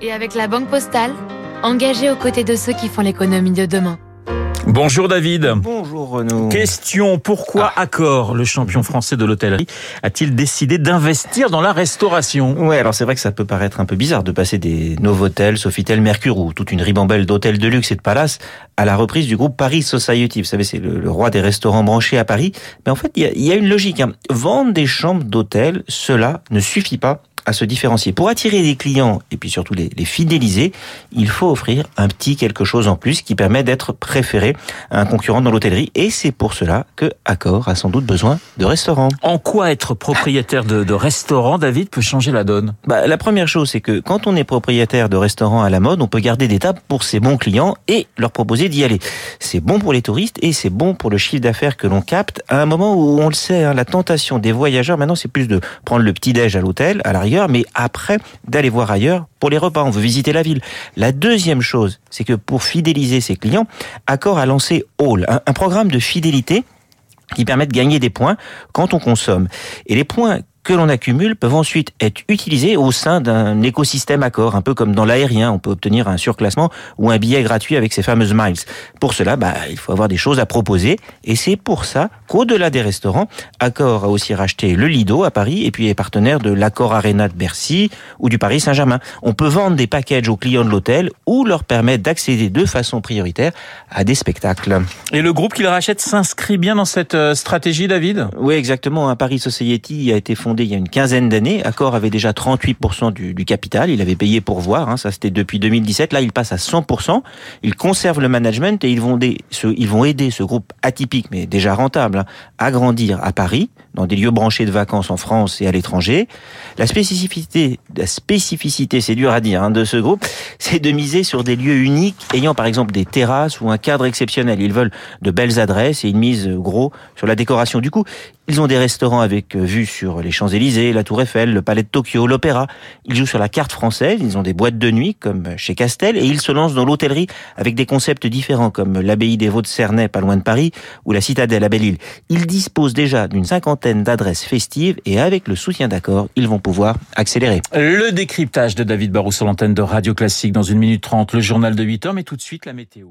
Et avec la Banque Postale, engagée aux côtés de ceux qui font l'économie de demain. Bonjour David. Bonjour Renaud. Question, pourquoi Ah. Accor, le champion français de l'hôtellerie, a-t-il décidé d'investir dans la restauration? Ouais, alors c'est vrai que ça peut paraître un peu bizarre de passer des Novotel, Sofitel, Mercure ou toute une ribambelle d'hôtels de luxe et de palaces à la reprise du groupe Paris Society. Vous savez, c'est le, le roi des restaurants branchés à Paris. Mais en fait, il y a, il y a une logique. hein. Vendre des chambres d'hôtel, cela ne suffit pas à se différencier. Pour attirer des clients et puis surtout les, les fidéliser, il faut offrir un petit quelque chose en plus qui permet d'être préféré à un concurrent dans l'hôtellerie. Et c'est pour cela que Accor a sans doute besoin de restaurants. En quoi être propriétaire de, de restaurant, David, peut changer la donne? Bah, la première chose, c'est que quand on est propriétaire de restaurants à la mode, on peut garder des tables pour ses bons clients et leur proposer d'y aller. C'est bon pour les touristes et c'est bon pour le chiffre d'affaires que l'on capte à un moment où on le sait, hein, la tentation des voyageurs maintenant, c'est plus de prendre le petit déj à l'hôtel, à la mais après d'aller voir ailleurs pour les repas. On veut visiter la ville. La deuxième chose, c'est que pour fidéliser ses clients, Accor a lancé All, un programme de fidélité qui permet de gagner des points quand on consomme. Et les points que l'on accumule peuvent ensuite être utilisés au sein d'un écosystème accord, un peu comme dans l'aérien, on peut obtenir un surclassement ou un billet gratuit avec ces fameuses miles. Pour cela, bah, il faut avoir des choses à proposer, et c'est pour ça qu'au-delà des restaurants, Accor a aussi racheté le Lido à Paris, et puis est partenaire de l'Accor Arena de Bercy ou du Paris Saint-Germain. On peut vendre des packages aux clients de l'hôtel ou leur permettre d'accéder de façon prioritaire à des spectacles. Et le groupe qu'il rachète s'inscrit bien dans cette euh, stratégie, David? Oui, exactement. Un Paris Society a été fondé il y a une quinzaine d'années. Accor avait déjà 38% du, capital. Il avait payé pour voir. Hein, ça, c'était depuis 2017. Là, il passe à 100%. Ils conservent le management et ils vont, aider ce groupe atypique, mais déjà rentable, hein, à grandir à Paris, dans des lieux branchés de vacances en France et à l'étranger. La spécificité, la spécificité, c'est dur à dire, hein, de ce groupe, c'est de miser sur des lieux uniques, ayant par exemple des terrasses ou un cadre exceptionnel. Ils veulent de belles adresses et ils misent gros sur la décoration. Du coup, ils ont des restaurants avec euh, vue sur les La Tour Eiffel, le Palais de Tokyo, l'Opéra. Ils jouent sur la carte française, ils ont des boîtes de nuit comme chez Castel et ils se lancent dans l'hôtellerie avec des concepts différents comme l'abbaye des Vaux de Cernay, pas loin de Paris, ou la citadelle à Belle-Île. Ils disposent déjà d'une cinquantaine d'adresses festives et avec le soutien d'accord, ils vont pouvoir accélérer. Le décryptage de David Barrou sur l'antenne de Radio Classique dans une minute trente, le journal de 8 heures, mais tout de suite la météo.